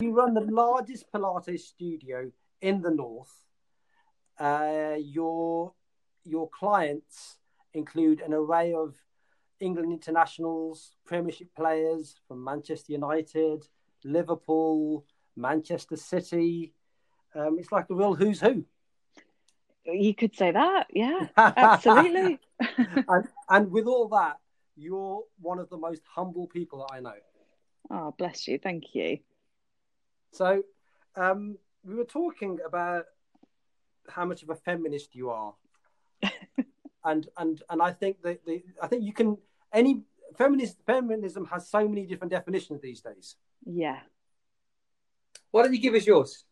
You run the largest Pilates studio in the north. Uh, your your clients include an array of England internationals, Premiership players from Manchester United, Liverpool, Manchester City. Um, it's like a real who's who. You could say that, yeah, absolutely. and, and with all that, you're one of the most humble people that I know. Oh, bless you. Thank you. So, um, we were talking about how much of a feminist you are, and and and I think that the I think you can any feminist feminism has so many different definitions these days. Yeah. Why don't you give us yours?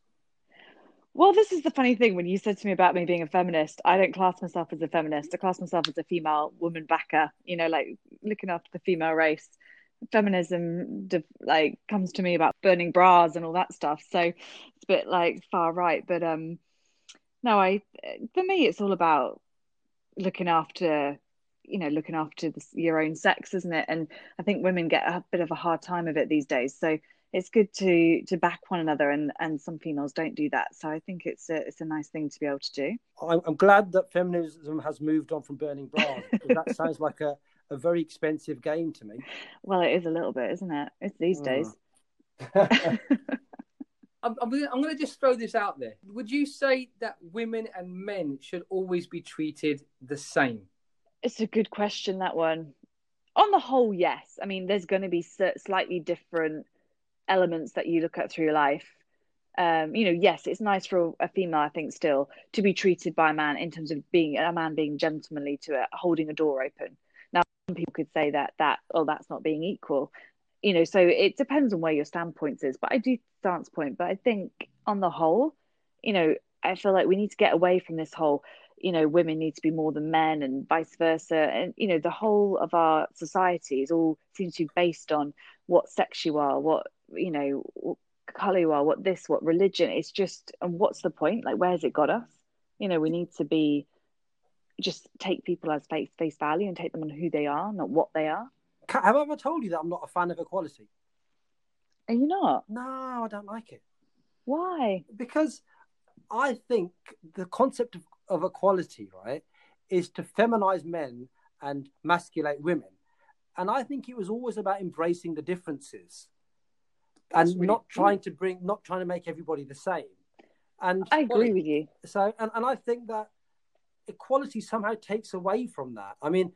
Well, this is the funny thing when you said to me about me being a feminist. I don't class myself as a feminist. I class myself as a female woman backer. You know, like looking after the female race. Feminism, like, comes to me about burning bras and all that stuff. So it's a bit like far right. But um, no, I for me, it's all about looking after you know looking after your own sex isn't it and i think women get a bit of a hard time of it these days so it's good to to back one another and and some females don't do that so i think it's a it's a nice thing to be able to do i'm glad that feminism has moved on from burning bras that sounds like a, a very expensive game to me well it is a little bit isn't it it's these days I'm, I'm, I'm going to just throw this out there. Would you say that women and men should always be treated the same? It's a good question, that one. On the whole, yes. I mean, there's going to be slightly different elements that you look at through your life. Um, you know, yes, it's nice for a female, I think, still to be treated by a man in terms of being a man being gentlemanly to it, holding a door open. People could say that that oh, that's not being equal. You know, so it depends on where your standpoint is. But I do stance point. But I think on the whole, you know, I feel like we need to get away from this whole you know women need to be more than men and vice versa and you know the whole of our society is all seems to be based on what sex you are what you know what color you are what this what religion it's just and what's the point like where's it got us you know we need to be just take people as face face value and take them on who they are not what they are have i ever told you that i'm not a fan of equality are you not no i don't like it why because i think the concept of of equality, right, is to feminize men and masculate women. And I think it was always about embracing the differences That's and really not cool. trying to bring, not trying to make everybody the same. And I agree with you. So, and, and I think that equality somehow takes away from that. I mean,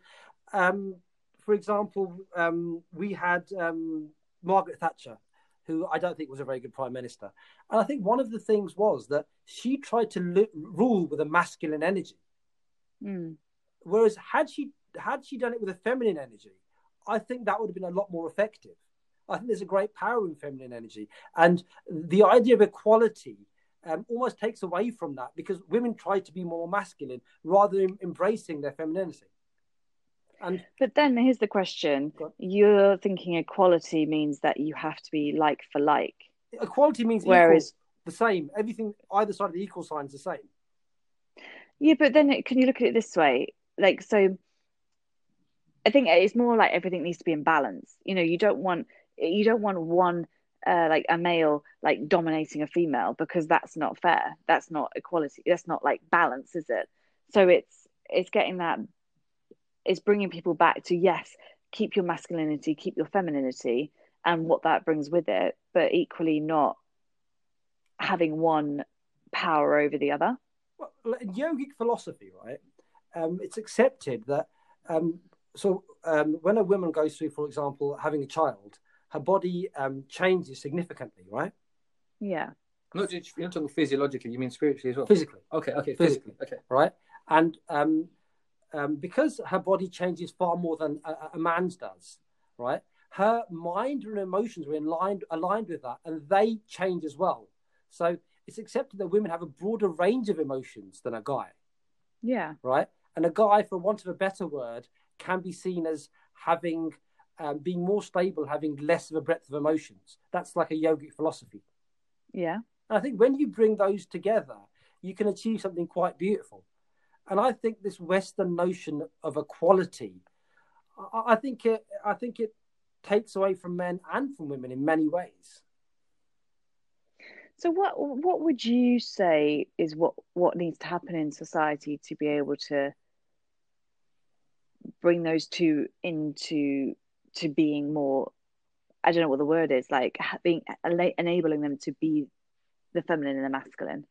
um, for example, um, we had um, Margaret Thatcher who I don't think was a very good prime minister. And I think one of the things was that she tried to li- rule with a masculine energy. Mm. Whereas had she had she done it with a feminine energy, I think that would have been a lot more effective. I think there's a great power in feminine energy, and the idea of equality um, almost takes away from that because women try to be more masculine rather than embracing their femininity. And but then here's the question: You're thinking equality means that you have to be like for like. Equality means whereas the same. Everything either side of the equal sign is the same. Yeah, but then it, can you look at it this way? Like, so I think it's more like everything needs to be in balance. You know, you don't want you don't want one uh, like a male like dominating a female because that's not fair. That's not equality. That's not like balance, is it? So it's it's getting that is bringing people back to yes, keep your masculinity, keep your femininity, and what that brings with it, but equally not having one power over the other. Well, in yogic philosophy, right, um, it's accepted that um, so um, when a woman goes through, for example, having a child, her body um, changes significantly, right? Yeah. Not just you're not talking physiologically, you mean spiritually as well. Physically. Okay. Okay. Physically. physically okay. Right. And um, um, because her body changes far more than a, a, man's does, right? Her mind and emotions are in line aligned with that, and they change as well. So it's accepted that women have a broader range of emotions than a guy. Yeah. Right. And a guy, for want of a better word, can be seen as having um, being more stable, having less of a breadth of emotions. That's like a yogic philosophy. Yeah. And I think when you bring those together, you can achieve something quite beautiful. And I think this Western notion of equality, I, I think it, I think it takes away from men and from women in many ways. So what what would you say is what what needs to happen in society to be able to bring those two into to being more I don't know what the word is like being enabling them to be the feminine and the masculine.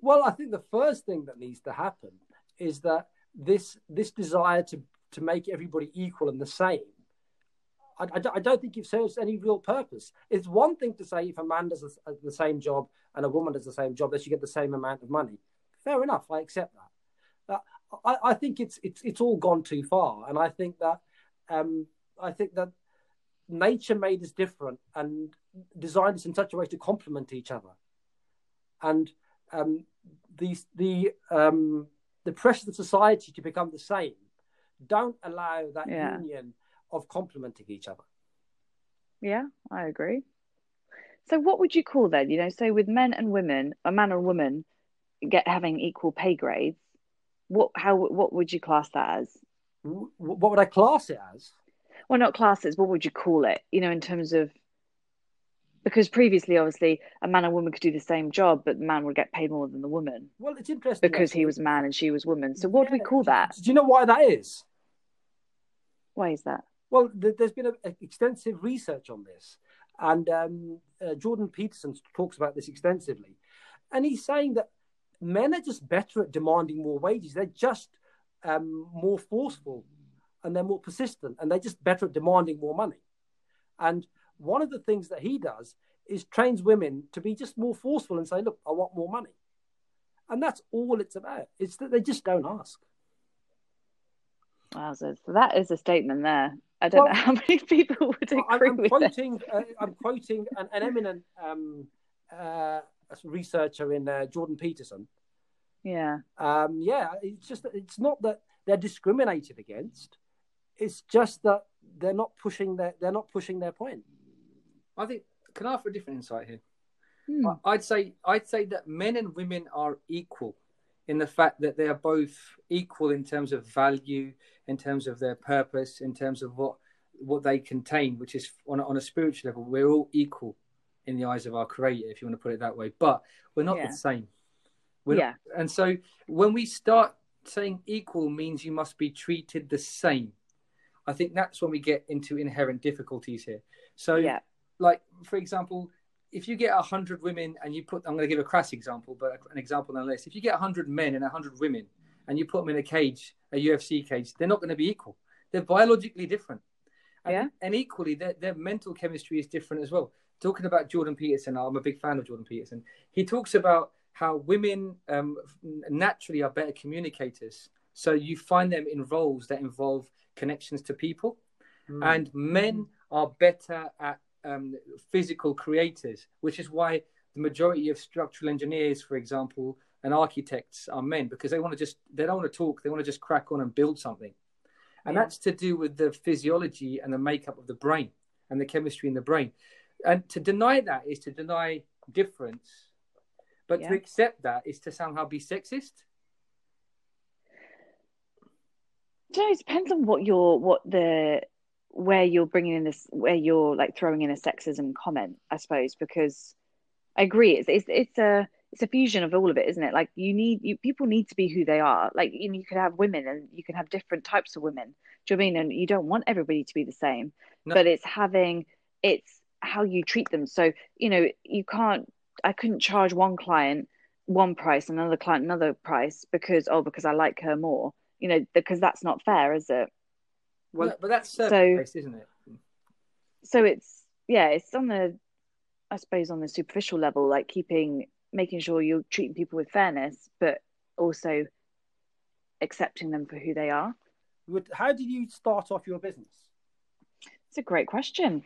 Well, I think the first thing that needs to happen is that this this desire to to make everybody equal and the same I, I, don't think it serves any real purpose. It's one thing to say if a man does the same job and a woman does the same job, they should get the same amount of money. Fair enough, I accept that. Uh, I, I, think it's it's it's all gone too far, and I think that um, I think that nature made us different and designed us in such a way to complement each other, and um, the the um, the pressures of society to become the same don't allow that yeah. union of complementing each other. Yeah, I agree. So what would you call then? You know, so with men and women, a man and woman get having equal pay grades. What how what would you class that as? What would I class it as? Well, not classes. What would you call it? You know, in terms of because previously, obviously, a man and woman could do the same job, but the man would get paid more than the woman. Well, it's interesting because actually. he was a man and she was woman. So, what yeah. do we call that? Do you know why that is? Why is that? Well, there's been a, a extensive research on this, and um, uh, Jordan Peterson talks about this extensively, and he's saying that men are just better at demanding more wages. They're just um, more forceful, and they're more persistent, and they're just better at demanding more money. And one of the things that he does is trains women to be just more forceful and say, "Look, I want more money," and that's all it's about. It's that they just don't ask. Wow, so that is a statement there. I don't well, know how many people would agree I'm, I'm with quoting, uh, I'm quoting an, an eminent um, uh, researcher in uh, Jordan Peterson. Yeah. Um, yeah, it's just it's not that they're discriminated against. It's just that they're not pushing their they're not pushing their point. I think. Can I offer a different insight here? Hmm. I'd say I'd say that men and women are equal in the fact that they are both equal in terms of value, in terms of their purpose, in terms of what what they contain, which is on a, on a spiritual level, we're all equal in the eyes of our Creator, if you want to put it that way. But we're not yeah. the same. We're yeah. Not, and so when we start saying equal means you must be treated the same, I think that's when we get into inherent difficulties here. So, yeah. like for example, if you get 100 women and you put, I'm going to give a crass example, but an example nonetheless. If you get 100 men and 100 women and you put them in a cage, a UFC cage, they're not going to be equal. They're biologically different. And, yeah. and equally, their, their mental chemistry is different as well. Talking about Jordan Peterson, I'm a big fan of Jordan Peterson. He talks about how women um, naturally are better communicators. So you find them in roles that involve connections to people. Mm. And men are better at um, physical creators, which is why the majority of structural engineers, for example, and architects are men because they want to just they don't want to talk, they want to just crack on and build something, and yeah. that's to do with the physiology and the makeup of the brain and the chemistry in the brain. And to deny that is to deny difference, but yeah. to accept that is to somehow be sexist. So it depends on what you're, what the where you're bringing in this where you're like throwing in a sexism comment i suppose because i agree it's it's, it's a it's a fusion of all of it isn't it? Like you need you people need to be who they are. Like you, know, you could have women and you can have different types of women. Do you know I mean? And you don't want everybody to be the same. No. but it's having it's how you treat them. So you know you can't i couldn't charge one client one price another client another price because oh because i like her more you know because that's not fair is it well, but that's so, based, isn't it? So it's yeah, it's on the, I suppose, on the superficial level, like keeping, making sure you're treating people with fairness, but also accepting them for who they are. How did you start off your business? It's a great question.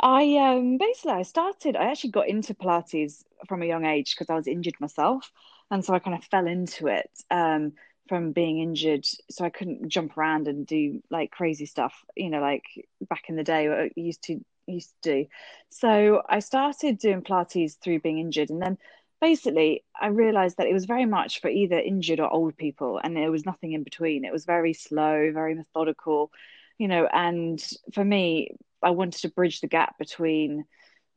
I um basically I started I actually got into Pilates from a young age because I was injured myself and so I kind of fell into it. Um from being injured, so I couldn't jump around and do like crazy stuff, you know, like back in the day I used to used to do. So I started doing Pilates through being injured, and then basically I realized that it was very much for either injured or old people, and there was nothing in between. It was very slow, very methodical, you know. And for me, I wanted to bridge the gap between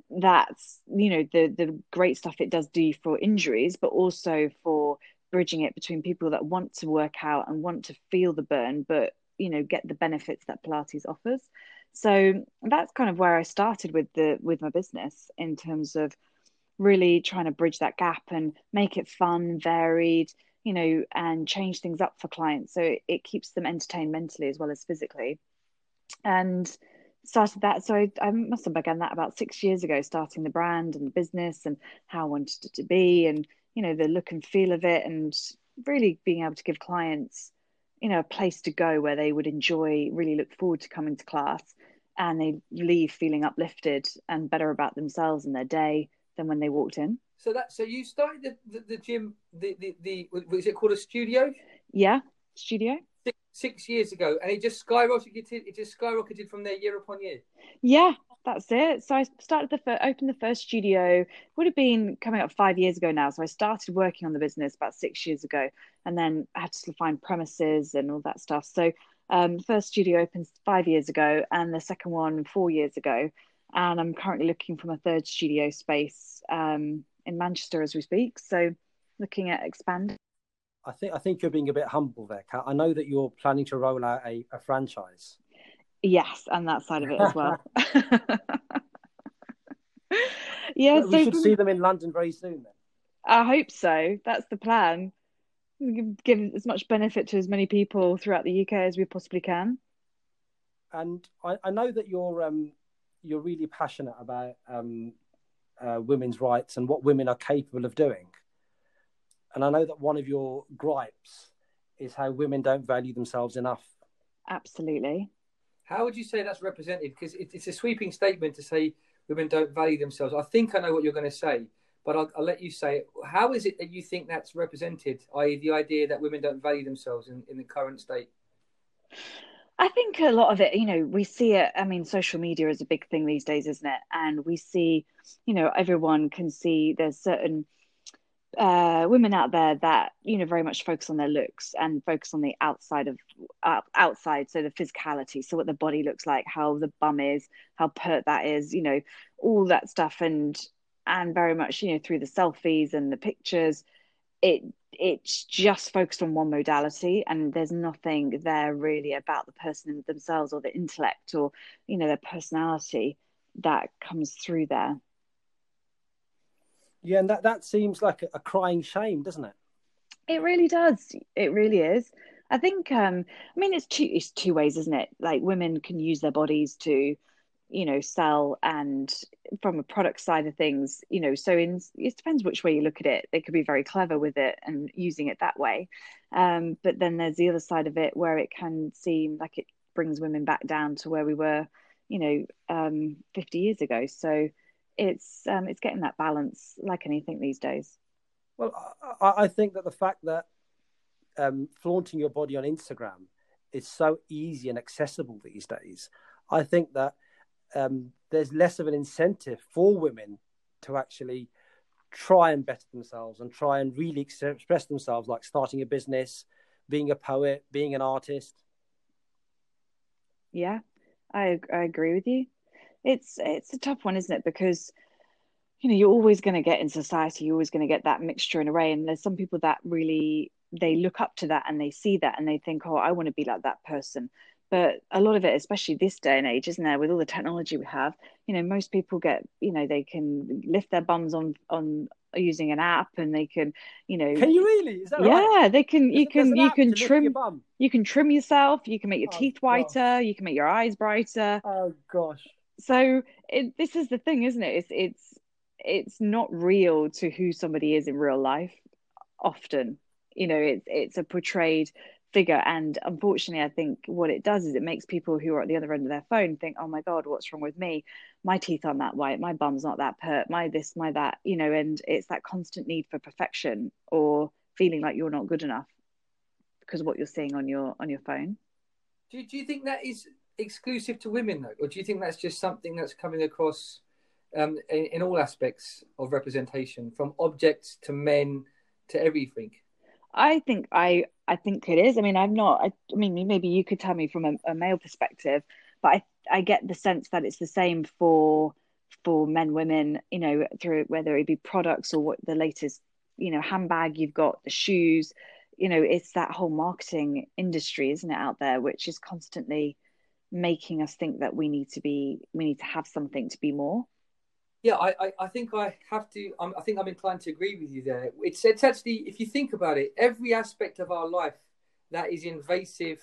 that's you know the the great stuff it does do for injuries but also for bridging it between people that want to work out and want to feel the burn but you know get the benefits that pilates offers. So that's kind of where i started with the with my business in terms of really trying to bridge that gap and make it fun varied you know and change things up for clients. So it keeps them entertained mentally as well as physically. And started that. So I, I, must have begun that about six years ago starting the brand and the business and how i wanted it to be and you know the look and feel of it and really being able to give clients you know a place to go where they would enjoy really look forward to coming to class and they leave feeling uplifted and better about themselves and their day than when they walked in. So that so you started the, the, the gym the, the the was it called a studio? Yeah studio six, years ago, and it just skyrocketed. It just skyrocketed from there year upon year. Yeah, that's it. So I started the first, opened the first studio. Would have been coming up five years ago now. So I started working on the business about six years ago, and then I had to find premises and all that stuff. So um, first studio opened five years ago, and the second one four years ago. And I'm currently looking for a third studio space um, in Manchester as we speak. So looking at expanding. I think I think you're being a bit humble there, Kat. I know that you're planning to roll out a, a franchise. Yes, and that side of it as well. yeah, we so should see them in London very soon. Then I hope so. That's the plan. Give as much benefit to as many people throughout the UK as we possibly can. And I, I know that you're um, you're really passionate about um, uh, women's rights and what women are capable of doing. And I know that one of your gripes is how women don't value themselves enough. Absolutely. How would you say that's represented? Because it's a sweeping statement to say women don't value themselves. I think I know what you're going to say, but I'll, I'll let you say it. How is it that you think that's represented, i.e., the idea that women don't value themselves in, in the current state? I think a lot of it, you know, we see it. I mean, social media is a big thing these days, isn't it? And we see, you know, everyone can see there's certain uh, women out there that you know very much focus on their looks and focus on the outside of uh, outside, so the physicality, so what the body looks like, how the bum is, how pert that is, you know, all that stuff, and and very much you know through the selfies and the pictures, it it's just focused on one modality, and there's nothing there really about the person themselves or the intellect or you know their personality that comes through there. Yeah, and that, that seems like a, crying shame, doesn't it? It really does. It really is. I think um I mean it's two it's two ways, isn't it? Like women can use their bodies to, you know, sell and from a product side of things, you know, so in it depends which way you look at it. They could be very clever with it and using it that way. Um, but then there's the other side of it where it can seem like it brings women back down to where we were, you know, um 50 years ago. So it's um, it's getting that balance like anything these days. Well, I, I think that the fact that um, flaunting your body on Instagram is so easy and accessible these days, I think that um, there's less of an incentive for women to actually try and better themselves and try and really express themselves, like starting a business, being a poet, being an artist. Yeah, I I agree with you it's it's a tough one, isn't it? Because you know you're always going to get in society, you're always going to get that mixture and array, and there's some people that really they look up to that and they see that and they think, oh, I want to be like that person. But a lot of it, especially this day and age, isn't there? With all the technology we have, you know, most people get, you know, they can lift their bums on on using an app and they can you know can you really is that yeah right? they can you can you can trim you can trim yourself you can make your oh, teeth whiter gosh. you can make your eyes brighter oh gosh so it, this is the thing isn't it? It's it's it's not real to who somebody is in real life often. You know it's it's a portrayed figure. And unfortunately i think what it does is it makes people who are at the other end of their phone think oh my god what's wrong with me? My teeth aren't that white. My bum's not that pert my this my that you know and it's that constant need for perfection or feeling like you're not good enough because of what you're seeing on your on your phone. Do, do you think that is exclusive to women though, or do you think that's just something that's coming across um, in, in, all aspects of representation, from objects to men to everything? I think I I think it is. I mean, I'm not. I, I mean, maybe you could tell me from a, a, male perspective, but I I get the sense that it's the same for for men, women, you know, through whether it be products or what the latest, you know, handbag you've got, the shoes, you know, it's that whole marketing industry, isn't it, out there, which is constantly making us think that we need to be, we need to have something to be more. Yeah, I, I, I think I have to. I'm, I think I'm inclined to agree with you there. It's, it's actually, if you think about it, every aspect of our life that is invasive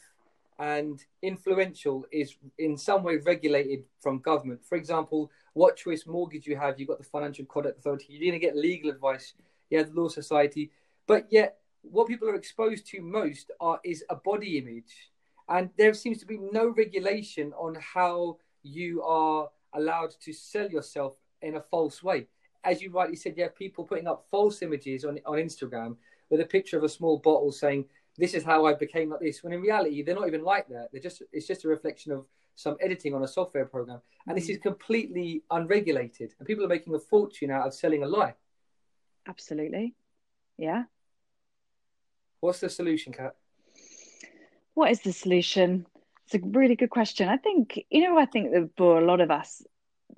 and influential is in some way regulated from government. For example, what choice mortgage you have, you've got the Financial Conduct Authority, you're going to get legal advice, you have the Law Society, but yet what people are exposed to most are is a body image, and there seems to be no regulation on how you are allowed to sell yourself in a false way. As you rightly said, you have people putting up false images on on Instagram with a picture of a small bottle saying this is how I became like this. When in reality, they're not even like that. They're just it's just a reflection of some editing on a software program, and this is mm. completely unregulated. And people are making a fortune out of selling a lie. Absolutely, yeah. What's the solution, Kat? What is the solution? It's a really good question. I think you know. I think that for a lot of us,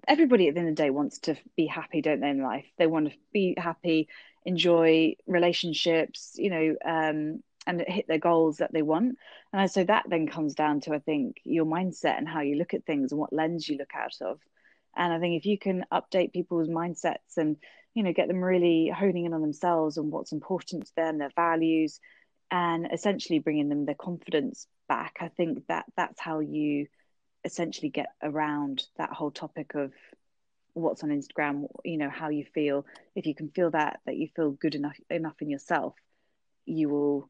everybody at the end of the day wants to be happy, don't they? In life, they want to be happy, enjoy relationships. You know, um, and hit their goals that they want. And so that then comes down to, I think, your mindset and how you look at things and what lens you look out of. And I think if you can update people's mindsets and, you know, get them really honing in on themselves and what's important to them, their values, and essentially bringing them their confidence back, I think that that's how you essentially get around that whole topic of what's on Instagram, you know, how you feel. If you can feel that, that you feel good enough enough in yourself, you will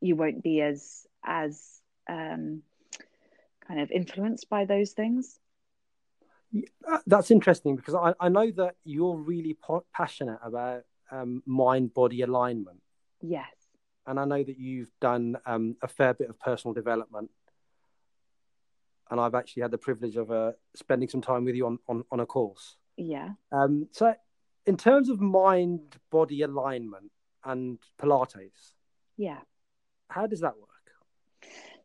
you won't be as as um, kind of influenced by those things. That's interesting because I, I know that you're really po- passionate about um, mind body alignment. Yes. And I know that you've done um, a fair bit of personal development. And I've actually had the privilege of uh, spending some time with you on, on, on a course. Yeah. Um, so, in terms of mind body alignment and Pilates, yeah, how does that work?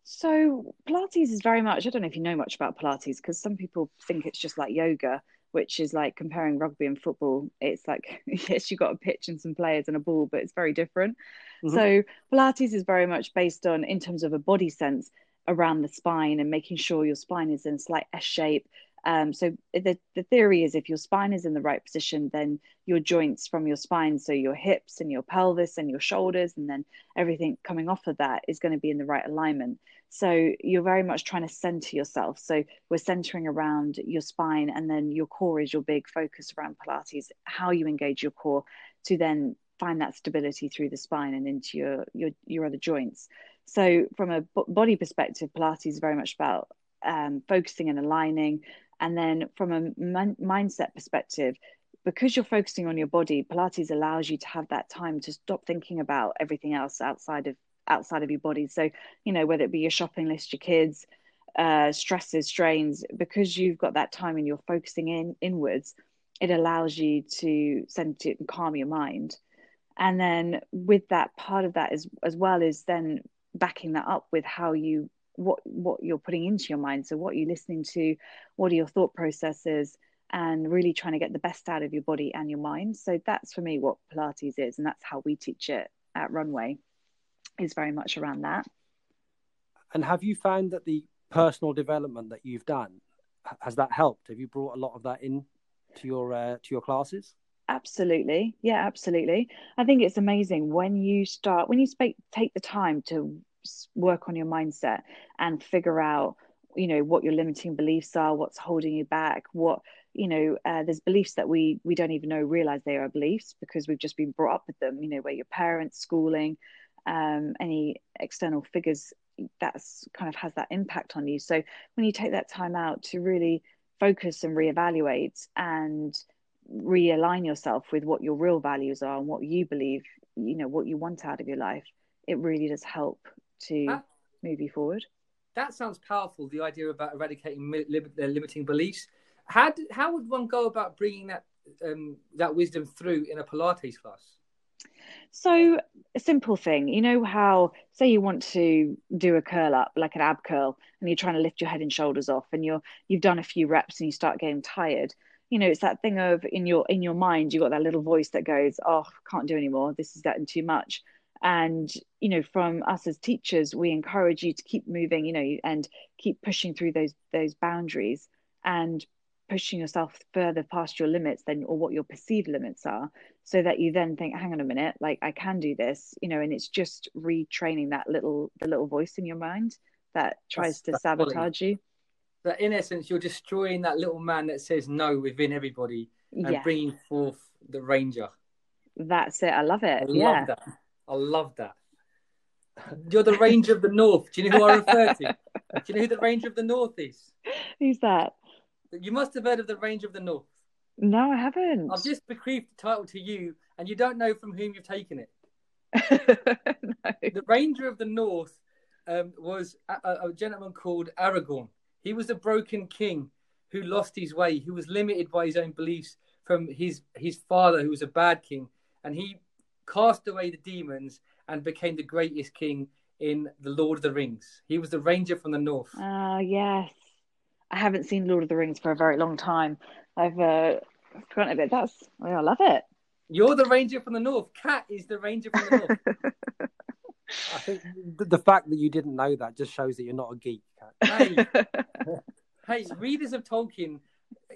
So Pilates is very much. I don't know if you know much about Pilates because some people think it's just like yoga, which is like comparing rugby and football. It's like yes, you've got a pitch and some players and a ball, but it's very different. Mm-hmm. So Pilates is very much based on, in terms of a body sense, around the spine and making sure your spine is in a slight S shape um, so the, the theory is if your spine is in the right position, then your joints from your spine, so your hips and your pelvis and your shoulders, and then everything coming off of that is going to be in the right alignment. So you're very much trying to center yourself. So we're centering around your spine, and then your core is your big focus around Pilates, how you engage your core to then find that stability through the spine and into your your, your other joints. So from a body perspective, Pilates is very much about um, focusing and aligning and then from a mindset perspective, because you're focusing on your body, Pilates allows you to have that time to stop thinking about everything else outside of outside of your body. So, you know, whether it be your shopping list, your kids, uh, stresses, strains, because you've got that time and you're focusing in inwards, it allows you to center and calm your mind. And then with that, part of that is as well is then backing that up with how you what what you're putting into your mind. So what you're you listening to? What are your thought processes? And really trying to get the best out of your body and your mind. So that's for me what pilates is and that's how we teach it at runway is very much around that. And have you found that the personal development that you've done has that helped? Have you brought a lot of that in to your uh, to your classes absolutely. Yeah absolutely. I think it's amazing when you start when you take the time to work on your mindset and figure out you know what your limiting beliefs are what's holding you back what you know uh, there's beliefs that we we don't even know realize they are beliefs because we've just been brought up with them you know where your parents schooling um, any external figures that's kind of has that impact on you. So when you take that time out to really focus and reevaluate and realign yourself with what your real values are and what you believe you know what you want out of your life it really does help to that, move you forward. That sounds powerful. The idea about eradicating li- limiting beliefs. How do, how would one go about bringing that um, that wisdom through in a Pilates class? So a simple thing, you know how say you want to do a curl up, like an ab curl, and you're trying to lift your head and shoulders off, and you're you've done a few reps and you start getting tired. You know, it's that thing of in your in your mind, you got that little voice that goes, "Oh, can't do anymore. This is getting too much." And you know, from us as teachers, we encourage you to keep moving, you know, and keep pushing through those those boundaries and pushing yourself further past your limits than or what your perceived limits are so that you then think hang on a minute like i can do this you know and it's just retraining that little the little voice in your mind that tries that's, to sabotage you that in essence you're destroying that little man that says no within everybody and yeah. bringing forth the ranger that's it i love it I yeah love that i love that you're the ranger of the north do you know who i refer to do you know who the ranger of the north is who's that you must have heard of the Ranger of the North. No, I haven't. I've just bequeathed the title to you, and you don't know from whom you've taken it. no. The Ranger of the North um, was a, a, gentleman called Aragorn. He was a broken king who lost his way, who was limited by his own beliefs from his his father, who was a bad king, and he cast away the demons and became the greatest king in the Lord of the Rings. He was the Ranger from the North. Ah, uh, yes. I haven't seen Lord of the Rings for a very long time. I've uh, forgotten a bit. That's I love it. You're the ranger from the north. Kat is the ranger from the north. I think the, the, fact that you didn't know that just shows that you're not a geek. Hey, hey, readers of Tolkien.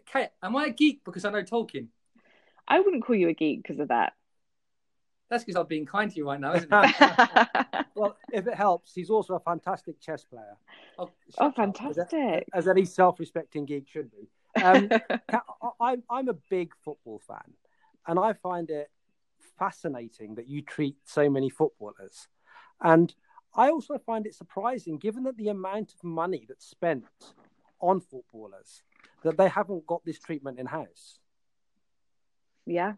Kat, am I a geek because I know Tolkien? I wouldn't call you a geek because of that. That's because I'm being kind to you right now, isn't it? well, if it helps, he's also a fantastic chess player. Oh, oh fantastic! As, as, any self-respecting geek should be. Um, I'm I'm a big football fan, and I find it fascinating that you treat so many footballers, and I also find it surprising, given that the amount of money that's spent on footballers, that they haven't got this treatment in house. Yeah,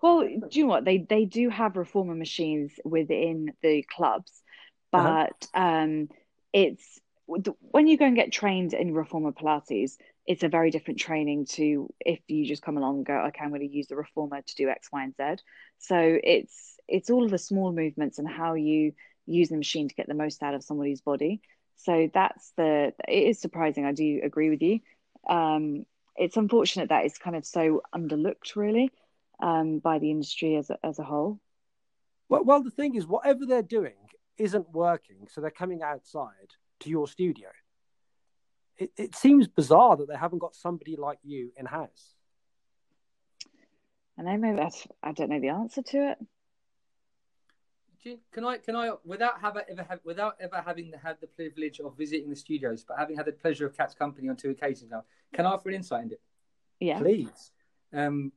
well, do you know what they they do have reformer machines within the clubs, uh-huh. but uh-huh. um, it's when you go and get trained in reformer Pilates, it's a very different training to if you just come along and go, okay, I'm going to use the reformer to do X, Y, and Z. So it's it's all of the small movements and how you use the machine to get the most out of somebody's body. So that's the it is surprising. I do agree with you. Um, it's unfortunate that it's kind of so underlooked, really um, by the industry as a, as a whole? Well, well, the thing is, whatever they're doing isn't working, so they're coming outside to your studio. It, it seems bizarre that they haven't got somebody like you in house. And I know, maybe that's, I don't know the answer to it. Can I can I without have ever have without ever having had the privilege of visiting the studios, but having had the pleasure of Kat's company on two occasions now, can I offer an insight into it? Yeah, please. Um,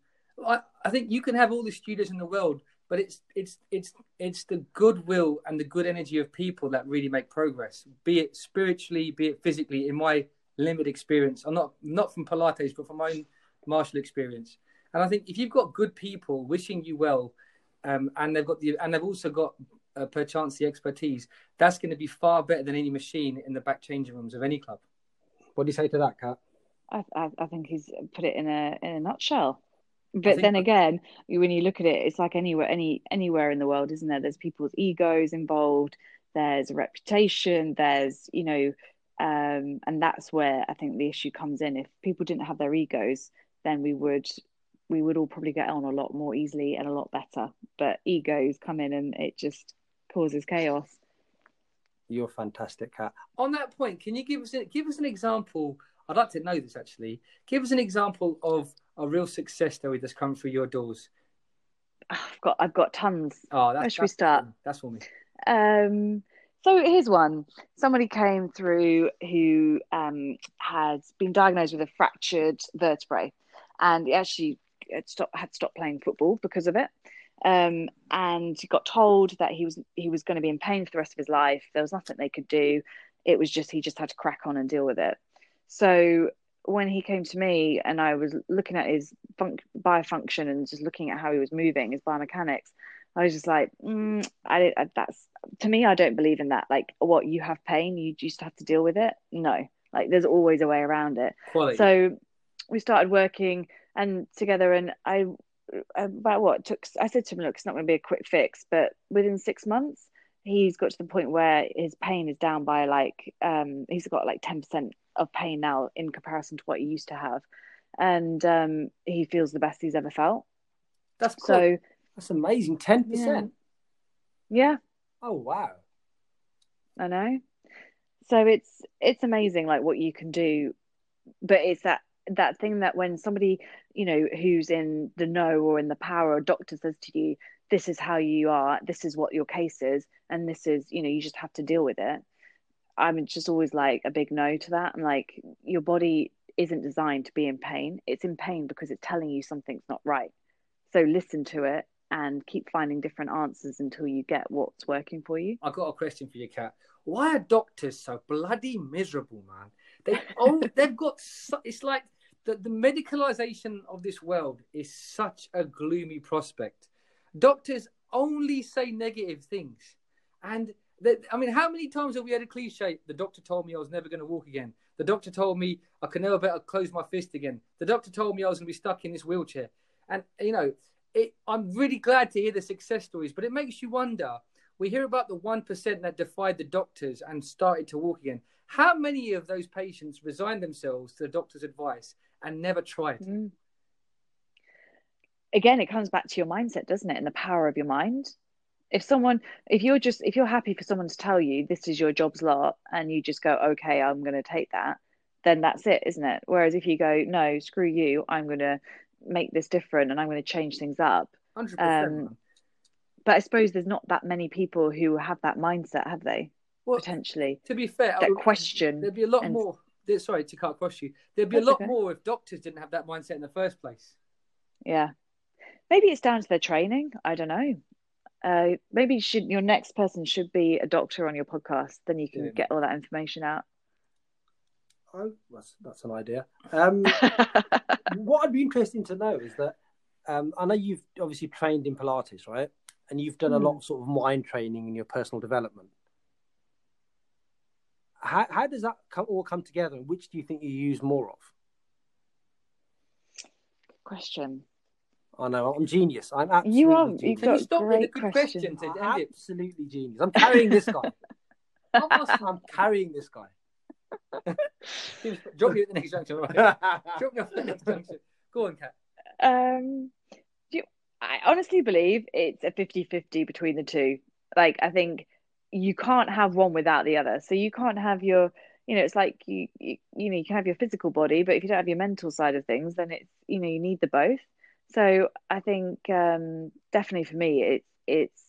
I, I think you can have all the studios in the world, but it's it's it's it's the goodwill and the good energy of people that really make progress, be it spiritually, be it physically. In my limited experience, I'm not not from Pilates, but from my own martial experience. And I think if you've got good people wishing you well, um, and they've got the and they've also got uh, perchance the expertise, that's going to be far better than any machine in the back changing rooms of any club. What do you say to that, Kat? I, I, I think he's put it in a in a nutshell. But then again, when you look at it, it's like anywhere, any anywhere in the world, isn't there? There's people's egos involved. There's a reputation. There's you know, um, and that's where I think the issue comes in. If people didn't have their egos, then we would we would all probably get on a lot more easily and a lot better. But egos come in and it just causes chaos. You're fantastic, Kat. On that point, can you give us a, give us an example? I'd like to know this actually. Give us an example of a real success story that's come through your doors? I've got I've got tons. Oh, that's, where should we start? That's for me. Um, so here's one. Somebody came through who um, had been diagnosed with a fractured vertebrae, and he actually had stopped, had stopped playing football because of it. Um, and he got told that he was he was going to be in pain for the rest of his life. There was nothing they could do. It was just he just had to crack on and deal with it. So when he came to me and I was looking at his fun- biofunction and just looking at how he was moving, his biomechanics, I was just like, mm, I, I, that's to me, I don't believe in that. Like, what you have pain, you just have to deal with it. No, like there's always a way around it. Quality. So we started working and together, and I about what took. I said to him, look, it's not going to be a quick fix, but within six months, he's got to the point where his pain is down by like um he's got like ten percent of pain now in comparison to what he used to have. and um, he feels the best he's ever felt. That's cool. So that's amazing. Ten percent. Yeah. Oh wow. I know. So it's it's amazing like what you can do, but it's that that thing that when somebody you know who's in the know or in the power or doctor says to you this is how you are this is what your case is and this is you know you just have to deal with it. I'm just always like a big no to that and like your body isn't designed to be in pain. It's in pain because it's telling you something's not right. So listen to it and keep finding different answers until you get what's working for you. I've got a question for you kat. Why are doctors so bloody miserable man? They oh they've got so, it's like the, the medicalization of this world is such a gloomy prospect. Doctors only say negative things. And I mean, how many times have we had a cliche? The doctor told me I was never going to walk again. The doctor told me I could never better close my fist again. The doctor told me I was going to be stuck in this wheelchair. And, you know, it, I'm really glad to hear the success stories, but it makes you wonder. We hear about the 1% that defied the doctors and started to walk again. How many of those patients resigned themselves to the doctor's advice and never tried. Mm. Again, it comes back to your mindset, doesn't it? And the power of your mind. If someone, if you're just, if you're happy for someone to tell you this is your job's lot and you just go, okay, I'm going to take that, then that's it, isn't it? Whereas if you go, no, screw you, I'm going to make this different and I'm going to change things up. 100%. Um, but I suppose there's not that many people who have that mindset, have they? Well, Potentially. To be fair, that would, question. There'd be a lot and, more sorry to cut across you. There'd be That's a lot okay. more if doctors didn't have that mindset in the first place. Yeah, maybe it's down to their training. I don't know. Uh, maybe should your next person should be a doctor on your podcast. Then you can yeah. get all that information out. Oh, that's that's an idea. Um, what I'd be interested to know is that um, I know you've obviously trained in Pilates, right? And you've done mm. a lot hmm. of sort of mind training in your personal development how, how does that come, all come together? And which do you think you use more of? Question. I know I'm genius. I'm absolutely you are. Genius. You've got stop great with a good question. question absolutely genius. I'm carrying this guy. I'm carrying this guy. Drop me at the next junction. Right? Drop me off the next junction. Go on, Kat. Um, you, I honestly believe it's a 50-50 between the two. Like, I think you can't have one without the other. So you can't have your, you know, it's like you, you, you know, you can have your physical body, but if you don't have your mental side of things, then it's, you know, you need the both. So I think um, definitely for me, it's it's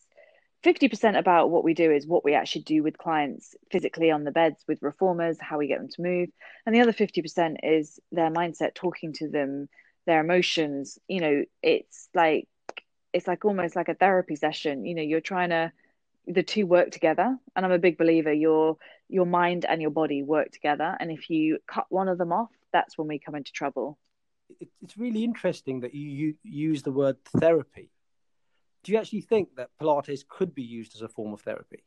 fifty percent about what we do is what we actually do with clients physically on the beds with reformers, how we get them to move, and the other fifty percent is their mindset, talking to them, their emotions. You know, it's like it's like almost like a therapy session. You know, you're trying to the two work together. And i'm a big believer your your mind and your body work together. And if you cut one of them off that's when we come into trouble. It's really interesting that you use the word therapy. Do you actually think that pilates could be used as a form of therapy?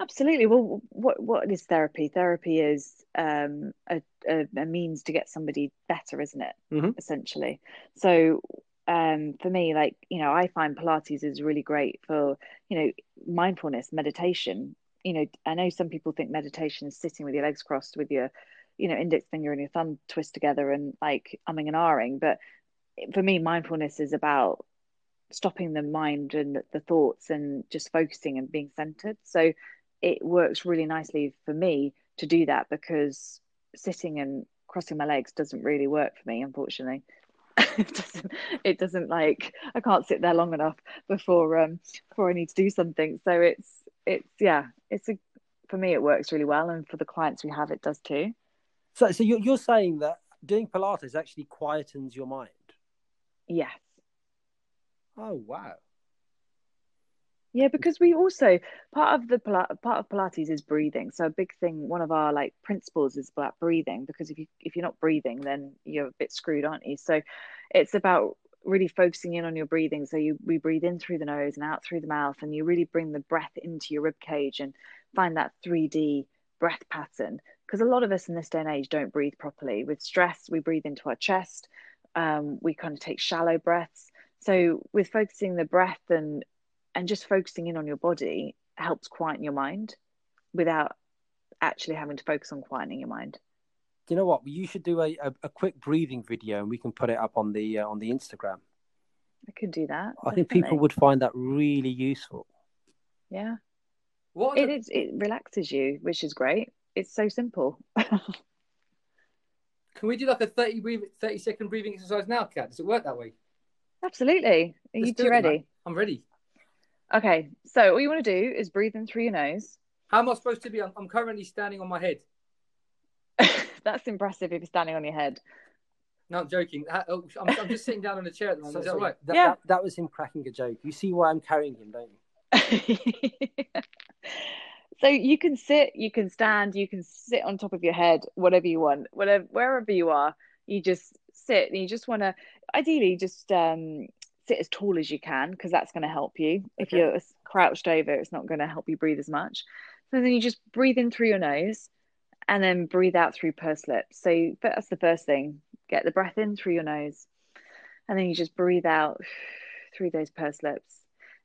Absolutely. Well what what is therapy? Therapy is um, a, a, a means to get somebody better isn't it? Mm-hmm. essentially. So um, for me, like, you know, I find Pilates is really great for, you know, mindfulness, meditation. You know, I know some people think meditation is sitting with your legs crossed with your, you know, index finger and your thumb twist together and like umming and ahhing. But for me, mindfulness is about stopping the mind and the thoughts and just focusing and being centered. So it works really nicely for me to do that because sitting and crossing my legs doesn't really work for me, unfortunately. it doesn't it doesn't like I can't sit there long enough before um before I need to do something. So it's it's yeah, it's a for me it works really well and for the clients we have it does too. So so you're you're saying that doing Pilates actually quietens your mind? Yes. Oh wow. Yeah, because we also part of the part of Pilates is breathing. So a big thing, one of our like principles is about breathing. Because if you if you're not breathing, then you're a bit screwed, aren't you? So it's about really focusing in on your breathing. So you we breathe in through the nose and out through the mouth, and you really bring the breath into your rib cage and find that 3D breath pattern. Because a lot of us in this day and age don't breathe properly. With stress, we breathe into our chest. Um, we kind of take shallow breaths. So with focusing the breath and and just focusing in on your body helps quieten your mind without actually having to focus on quietening your mind. Do you know what? You should do a, a, a, quick breathing video, and we can put it up on the uh, on the Instagram. I could do that. I definitely. think people would find that really useful. Yeah. What it, it, it relaxes you, which is great. It's so simple. Can we do like a 30, breathe, 30 second breathing exercise now, Kat? Does it work that way? Absolutely. Are Let's you two ready? Man. I'm ready. Okay, so all you want to do is breathe in through your nose. How am I supposed to be? I'm, I'm currently standing on my head. That's impressive if you're standing on your head. No, I'm joking. Oh, I'm, I'm just sitting down on a chair at the moment. So, Is that right? That, yeah. That, that, was him cracking a joke. You see why I'm carrying him, don't you? so you can sit, you can stand, you can sit on top of your head, whatever you want, whatever wherever you are. You just sit, and you just want to, ideally, just um, sit as tall as you can because that's going to help you. If you're crouched over, it's not going to help you breathe as much. So then you just breathe in through your nose and then breathe out through pursed lips. So that's the first thing. Get the breath in through your nose, and then you just breathe out through those pursed lips.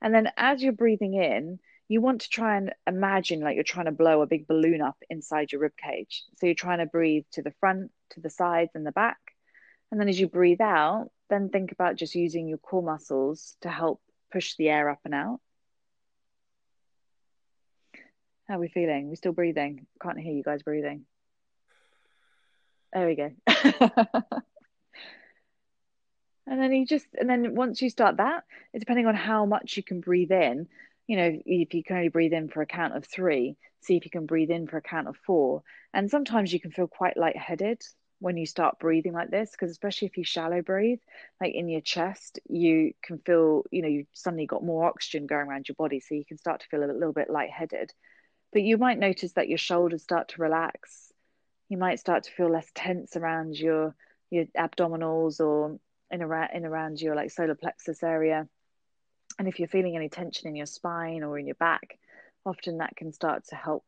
And then as you're breathing in, you want to try and imagine like you're trying to blow a big balloon up inside your rib cage. So you're trying to breathe to the front, to the sides, and the back. And then as you breathe out, then think about just using your core muscles to help push the air up and out. How are we feeling? We're still breathing. Can't hear you guys breathing. There we go. and then you just, and then once you start that, it's depending on how much you can breathe in. You know, if you can only breathe in for a count of three, see if you can breathe in for a count of four. And sometimes you can feel quite lightheaded when you start breathing like this, because especially if you shallow breathe, like in your chest, you can feel, you know, you suddenly got more oxygen going around your body. So you can start to feel a little bit lightheaded. But you might notice that your shoulders start to relax. You might start to feel less tense around your your abdominals or in around in around your like solar plexus area. And if you're feeling any tension in your spine or in your back often that can start to help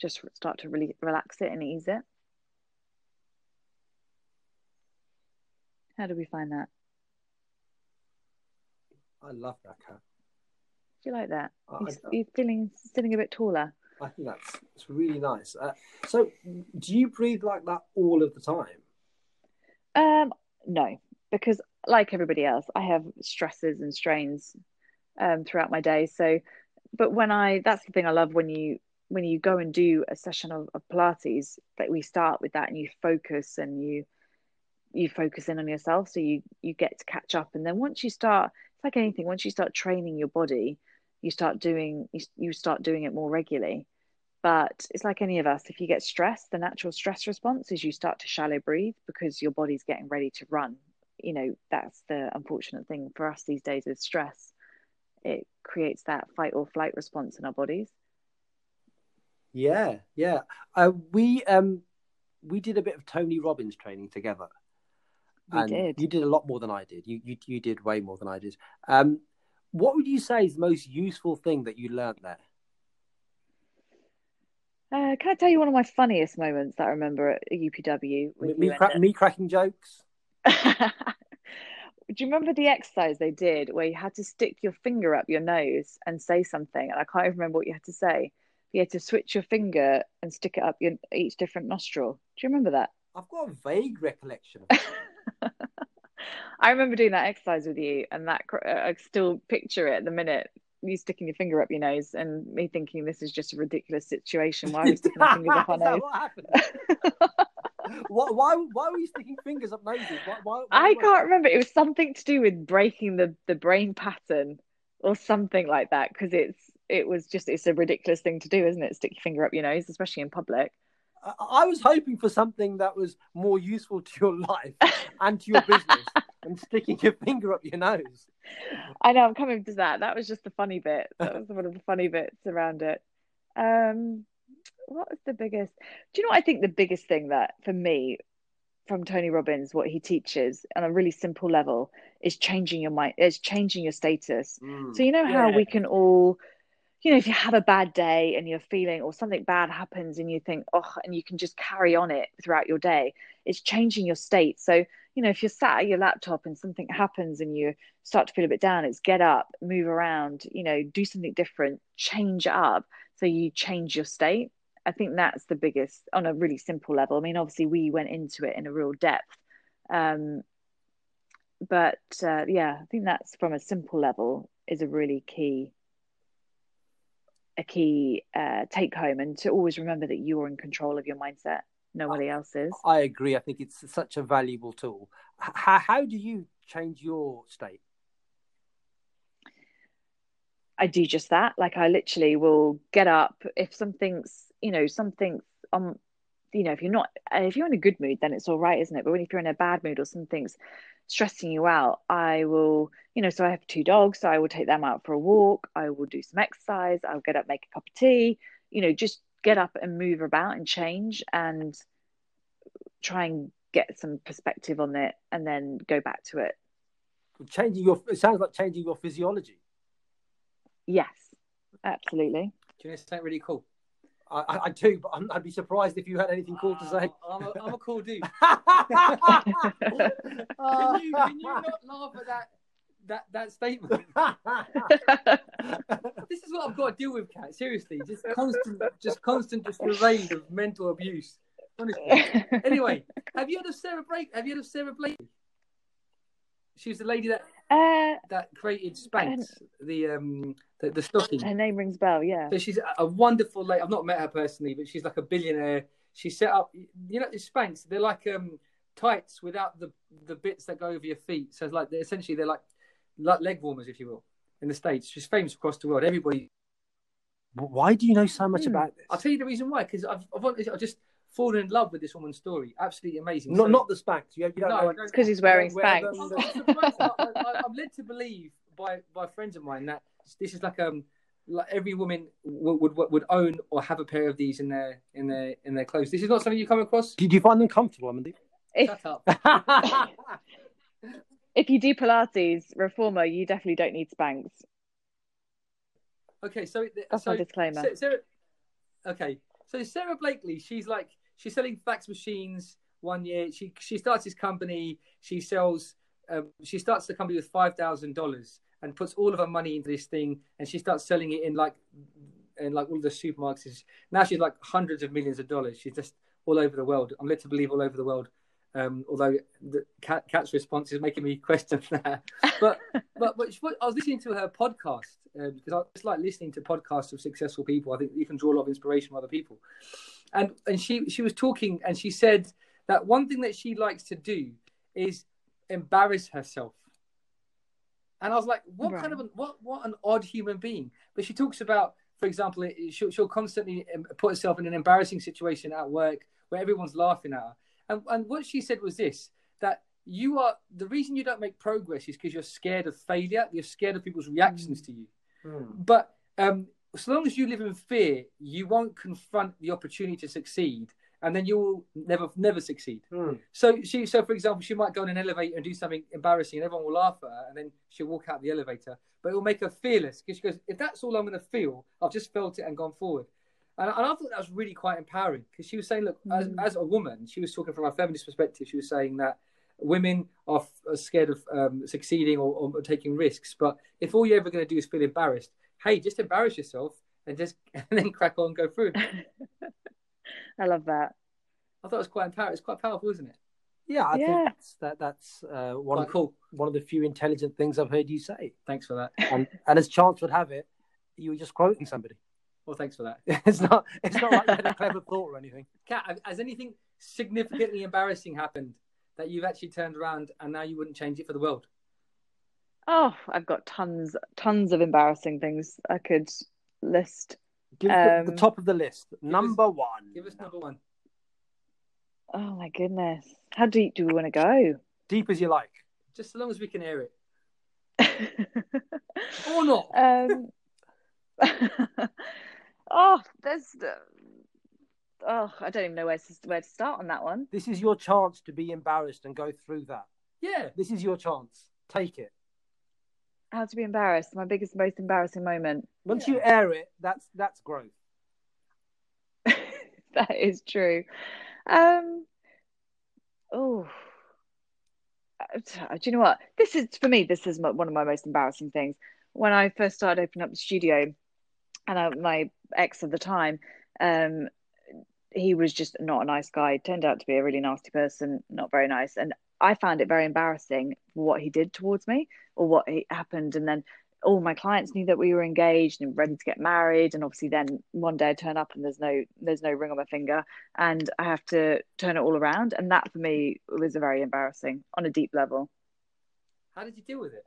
just start to really relax it and ease it how do we find that i love that Kat do you like that you, are feeling sitting a bit taller I think that's it's really nice. Uh, so, do you breathe like that all of the time? Um, no, because like everybody else, I have stresses and strains um, throughout my day. So, but when I that's the thing I love when you when you go and do a session of, of Pilates that we start with that and you focus and you you focus in on yourself so you you get to catch up and then once you start it's like anything once you start training your body you start doing you, you start doing it more regularly but it's like any of us, if you get stressed, the natural stress response is you start to shallow breathe because your body's getting ready to run. You know, that's the unfortunate thing for us these days with stress. It creates that fight or flight response in our bodies. Yeah, yeah. Uh, we um we did a bit of Tony Robbins training together. We and did. You did a lot more than I did. You you you did way more than I did. Um, what would you say is the most useful thing that you learned there? Uh, can I tell you one of my funniest moments that I remember at UPW? Me, me, cra- me cracking jokes. Do you remember the exercise they did where you had to stick your finger up your nose and say something? And I can't even remember what you had to say. You had to switch your finger and stick it up your each different nostril. Do you remember that? I've got a vague recollection. I remember doing that exercise with you, and that uh, I still picture it at the minute you sticking your finger up your nose and me thinking this is just a ridiculous situation. Why are we sticking our fingers up our nose? What why, why, why were you sticking fingers up noses? Why, why, I can't remember. It was something to do with breaking the, the brain pattern or something like that because it's it was just it's a ridiculous thing to do, isn't it? Stick your finger up your nose, especially in public. I was hoping for something that was more useful to your life and to your business than sticking your finger up your nose. I know I'm coming to that. That was just the funny bit. That was one of the funny bits around it. Um, what was the biggest? Do you know what I think the biggest thing that for me from Tony Robbins, what he teaches on a really simple level is changing your mind, is changing your status. Mm, so you know how yeah. we can all you know, if you have a bad day and you're feeling, or something bad happens and you think, oh, and you can just carry on it throughout your day, it's changing your state. So, you know, if you're sat at your laptop and something happens and you start to feel a bit down, it's get up, move around, you know, do something different, change up. So you change your state. I think that's the biggest on a really simple level. I mean, obviously, we went into it in a real depth. Um, but uh, yeah, I think that's from a simple level is a really key a key uh, take home and to always remember that you're in control of your mindset nobody else is i agree. I think it's such a valuable tool. How, how do you change your state? I do just that. Like i literally will get up. If something's you know something's um you know if you're not if you're in a good mood then it's all right isn't it? But when if you're in a bad mood or something's stressing you out, I will, you know, so I have two dogs, so I will take them out for a walk. I will do some exercise. I'll get up, make a cup of tea, you know, just get up and move about and change and try and get some perspective on it and then go back to it. Changing your, it sounds like changing your physiology. Yes, absolutely. Do you know something really cool? I, I do, but i would be surprised if you had anything cool to say. Uh, I'm, a, I'm a cool dude. can, you, can you not laugh at that that that statement? this is what I've got to deal with, Kat. Seriously, just constant, just constant, just parade of mental abuse. Honestly. Anyway, have you heard of Sara Blake? Have you heard of Sara Blakely? She's the lady that uh, that created Spanx, the um the, the stocking. Her name rings bell, yeah. So she's a wonderful lady. I've not met her personally, but she's like a billionaire. She set up, you know, the Spanx. They're like um tights without the the bits that go over your feet. So it's like they're essentially they're like, like leg warmers, if you will, in the states. She's famous across the world. Everybody. Why do you know so much hmm. about this? I'll tell you the reason why. Because I've, I've, I've just fallen in love with this woman's story. Absolutely amazing. Not so, not the Spanx. You, you don't no, know. because he's wearing Spanx. I'm, I'm led to believe by by friends of mine that this is like um like every woman would, would would own or have a pair of these in their in their in their clothes. This is not something you come across. Did you find them comfortable, Amandeep? If, Shut up. if you do Pilates reformer, you definitely don't need Spanx. Okay, so that's so, my disclaimer. Sara, okay, so Sara Blakely, she's like she's selling fax machines. One year, she she starts this company. She sells. Um, she starts the company with five thousand dollars and puts all of her money into this thing, and she starts selling it in like in like all the supermarkets. Now she's like hundreds of millions of dollars. She's just all over the world. I'm led to believe all over the world. Um, although the Kat, Kat's response is making me question that. But but, but I was listening to her podcast uh, because I just like listening to podcasts of successful people. I think you can draw a lot of inspiration from other people. And and she she was talking and she said that one thing that she likes to do is embarrass herself and I was like, what right. kind of an, what what an odd human being. But she talks about, for example, she'll, she'll constantly um, put herself in an embarrassing situation at work where everyone's laughing at her. And and what she said was this: that you are the reason you don't make progress is because you're scared of failure. You're scared of people's reactions mm. to you. Mm. But um, as long as you live in fear, you won't confront the opportunity to succeed and then you'll never never succeed. Mm. So she, so for example, she might go on an elevator and do something embarrassing, and everyone will laugh at her, and then she'll walk out the elevator. But it will make her fearless because she goes, if that's all I'm going to feel, I've just felt it and gone forward. And, and I thought that was really quite empowering because she was saying, look, mm. as, as a woman, she was talking from a feminist perspective. She was saying that women are, are scared of um, succeeding or, or, taking risks. But if all you're ever going to do is feel embarrassed, hey, just embarrass yourself and just and then crack on, and go through. I love that. I thought it was quite powerful. It's quite powerful, isn't it? Yeah, I yeah. think that's, that that's uh, one quite of cool. one of the few intelligent things I've heard you say. Thanks for that. And, and as chance would have it, you were just quoting somebody. Well, thanks for that. it's not it's not like you had a clever thought or anything. Kat, has anything significantly embarrassing happened that you've actually turned around and now you wouldn't change it for the world? Oh, I've got tons tons of embarrassing things I could list. Give um, the, top of the list. Number us, one. Give us number one. Oh my goodness. How deep do we want to go? Deep as you like. Just as long as we can hear it. or not. Um, oh, there's. Oh, I don't even know where to, where to start on that one. This is your chance to be embarrassed and go through that. Yeah. This is your chance. Take it. How to be embarrassed? My biggest, most embarrassing moment. Once yeah. you air it, that's that's growth. that is true. Um, oh, uh, do you know what? This is for me. This is one of my most embarrassing things. When I first started opening up the studio, and I, my ex of the time, um, he was just not a nice guy. Turned out to be a really nasty person, not very nice. And I found it very embarrassing what he did towards me or what happened. And then all my clients knew that we were engaged and ready to get married. And obviously, then one day I turn up and there's no there's no ring on my finger, and I have to turn it all around. And that for me was very embarrassing on a deep level. How did you deal with it?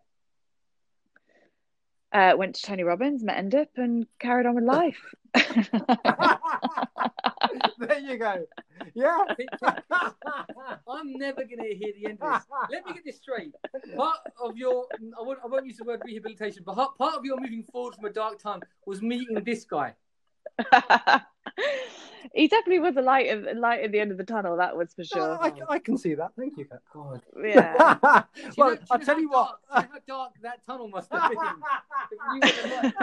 Uh, went to Tony Robbins, met Endip, and carried on with life. there you go. Yeah. I'm never going to hear the end of this. Let me get this straight. Part of your, I won't, I won't use the word rehabilitation, but part of your moving forward from a dark time was meeting this guy. he definitely was a light at, light at the end of the tunnel. That was for sure. I, I can see that. Thank you, God. Yeah. well, know, I'll tell you what. Dark, how dark that tunnel must have been.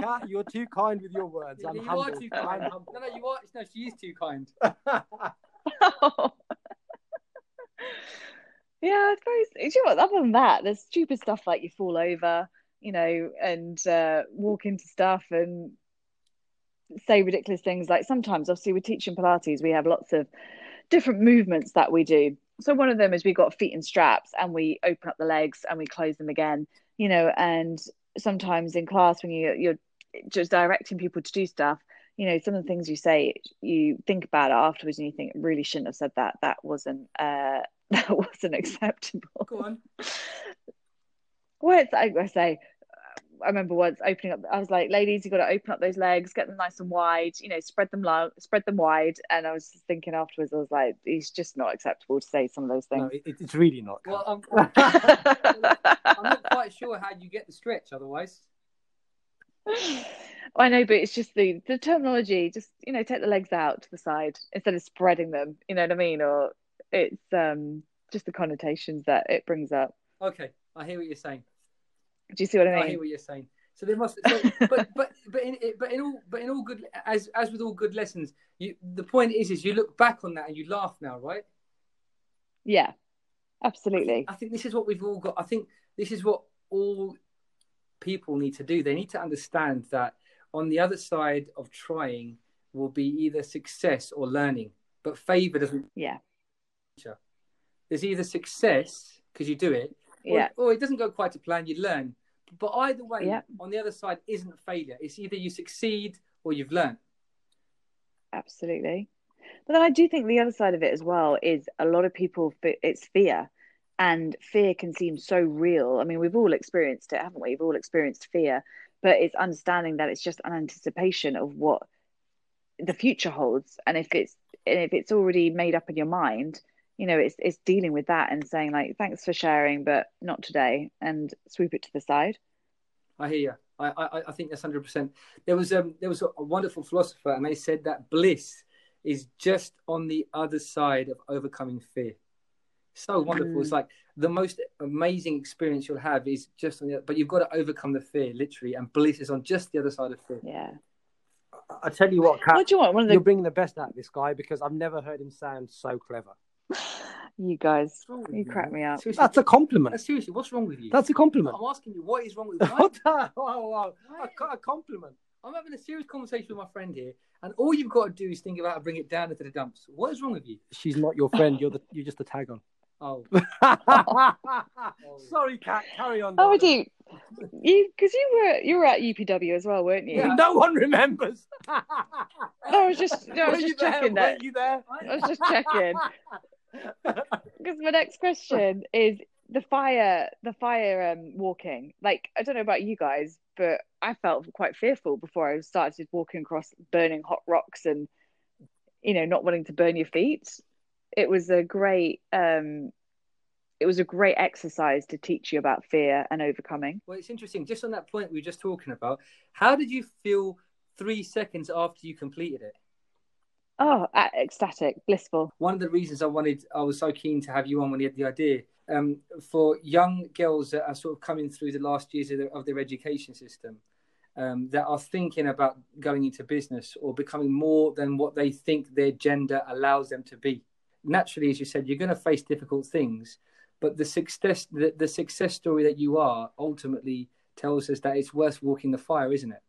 Kat, you're too kind with your words. I'm you humble. are too kind. No, no, you are. No, she is too kind. yeah, it's very. You know what? Other than that, there's stupid stuff like you fall over, you know, and uh, walk into stuff and say ridiculous things. Like sometimes, obviously, we're teaching Pilates. We have lots of different movements that we do. So one of them is we've got feet and straps and we open up the legs and we close them again. You know, and sometimes in class when you you're just directing people to do stuff you know some of the things you say you think about it afterwards and you think really shouldn't have said that that wasn't uh that wasn't acceptable go on well it's, I, I say I remember once opening up. I was like, "Ladies, you got to open up those legs, get them nice and wide. You know, spread them long, spread them wide." And I was thinking afterwards, I was like, "It's just not acceptable to say some of those things." No, it, it's really not. Well, I'm, I'm not quite sure how you get the stretch otherwise. I know, but it's just the the terminology. Just you know, take the legs out to the side instead of spreading them. You know what I mean? Or it's um just the connotations that it brings up. Okay, I hear what you're saying. Do you see what I mean? I hear what you're saying. So there must, so, but but but in but in all but in all good as as with all good lessons, you the point is is you look back on that and you laugh now, right? Yeah, absolutely. I think, I think this is what we've all got. I think this is what all people need to do. They need to understand that on the other side of trying will be either success or learning, but favor doesn't. Yeah. There's either success because you do it, yeah. or it doesn't go quite to plan. You learn, but either way, yeah. on the other side isn't failure. It's either you succeed or you've learned. Absolutely. But then I do think the other side of it as well is a lot of people, it's fear. And fear can seem so real. I mean, we've all experienced it, haven't we? We've all experienced fear, but it's understanding that it's just an anticipation of what the future holds. And if it's and if it's already made up in your mind, you know it's it's dealing with that and saying like thanks for sharing but not today and sweep it to the side. I hear you i i, I think that's 100% there was um there was a, a wonderful philosopher and they said that bliss is just on the other side of overcoming fear. So wonderful. Mm. it's like the most amazing experience you'll have is just on the but you've got to overcome the fear literally and bliss is on just the other side of fear. Yeah. I tell you what, Kat, what do you want? One of the... You're bringing the best out of this guy because I've never heard him sound so clever. You guys, you crack me up. Seriously, That's a compliment. Seriously, what's wrong with you? That's a compliment. I'm asking you, what is wrong with you? what the, wow, wow. A, a compliment. I'm having a serious conversation with my friend here, and all you've got to do is think about how to bring it down into the dumps. What is wrong with you? She's not your friend. You're the you're just a tag on. Oh. Sorry, Kat. Carry on. Oh, I do. You because you were you were at UPW as well, weren't you? Yeah. No one remembers. no, I was just I was just checking there? that. Were you there? I was just checking. Because my next question is the fire, the fire um, walking. Like I don't know about you guys, but I felt quite fearful before I started walking across burning hot rocks and you know not wanting to burn your feet. It was a great, um, it was a great exercise to teach you about fear and overcoming. Well, it's interesting. Just on that point we were just talking about, how did you feel three seconds after you completed it? Oh, ecstatic, blissful. One of the reasons I wanted, I was so keen to have you on when you had the idea, um, for young girls that are sort of coming through the last years of, of their education system, um, that are thinking about going into business or becoming more than what they think their gender allows them to be. Naturally, as you said, you're going to face difficult things, but the success, the, the success story that you are, ultimately tells us that it's worth walking the fire, isn't it?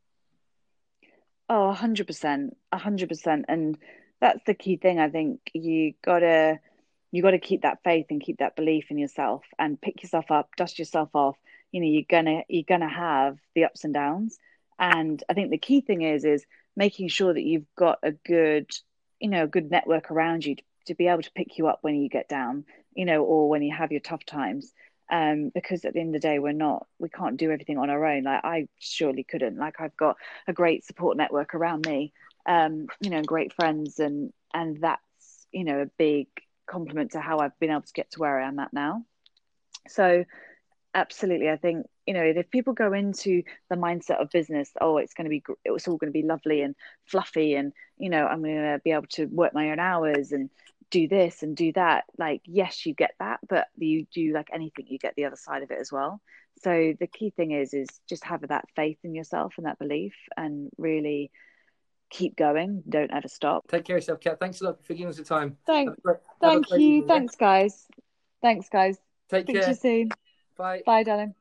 Oh, hundred percent, hundred percent, and that's the key thing. I think you gotta you gotta keep that faith and keep that belief in yourself, and pick yourself up, dust yourself off. You know, you're gonna you're gonna have the ups and downs, and I think the key thing is is making sure that you've got a good you know a good network around you to, to be able to pick you up when you get down, you know, or when you have your tough times um, because at the end of the day we're not we can't do everything on our own. Like i surely couldn't. Like i've got a great support network around me um, you know great friends and and that's you know a big compliment to how i've been able to get to where i am at now. So absolutely i think you know if people go into the mindset of business oh it's going to be it's all going to be lovely and fluffy and you know i'm going to be able to work my own hours and do this and do that like yes you get that but you do like anything you get the other side of it as well. So the key thing is is just have that faith in yourself and that belief and really keep going. Don't ever stop. Take care of yourself kat. Thanks a lot for giving us the time. Thank, thank you. thanks guys. Thanks guys. Take Speak care to you soon. Bye. Bye darling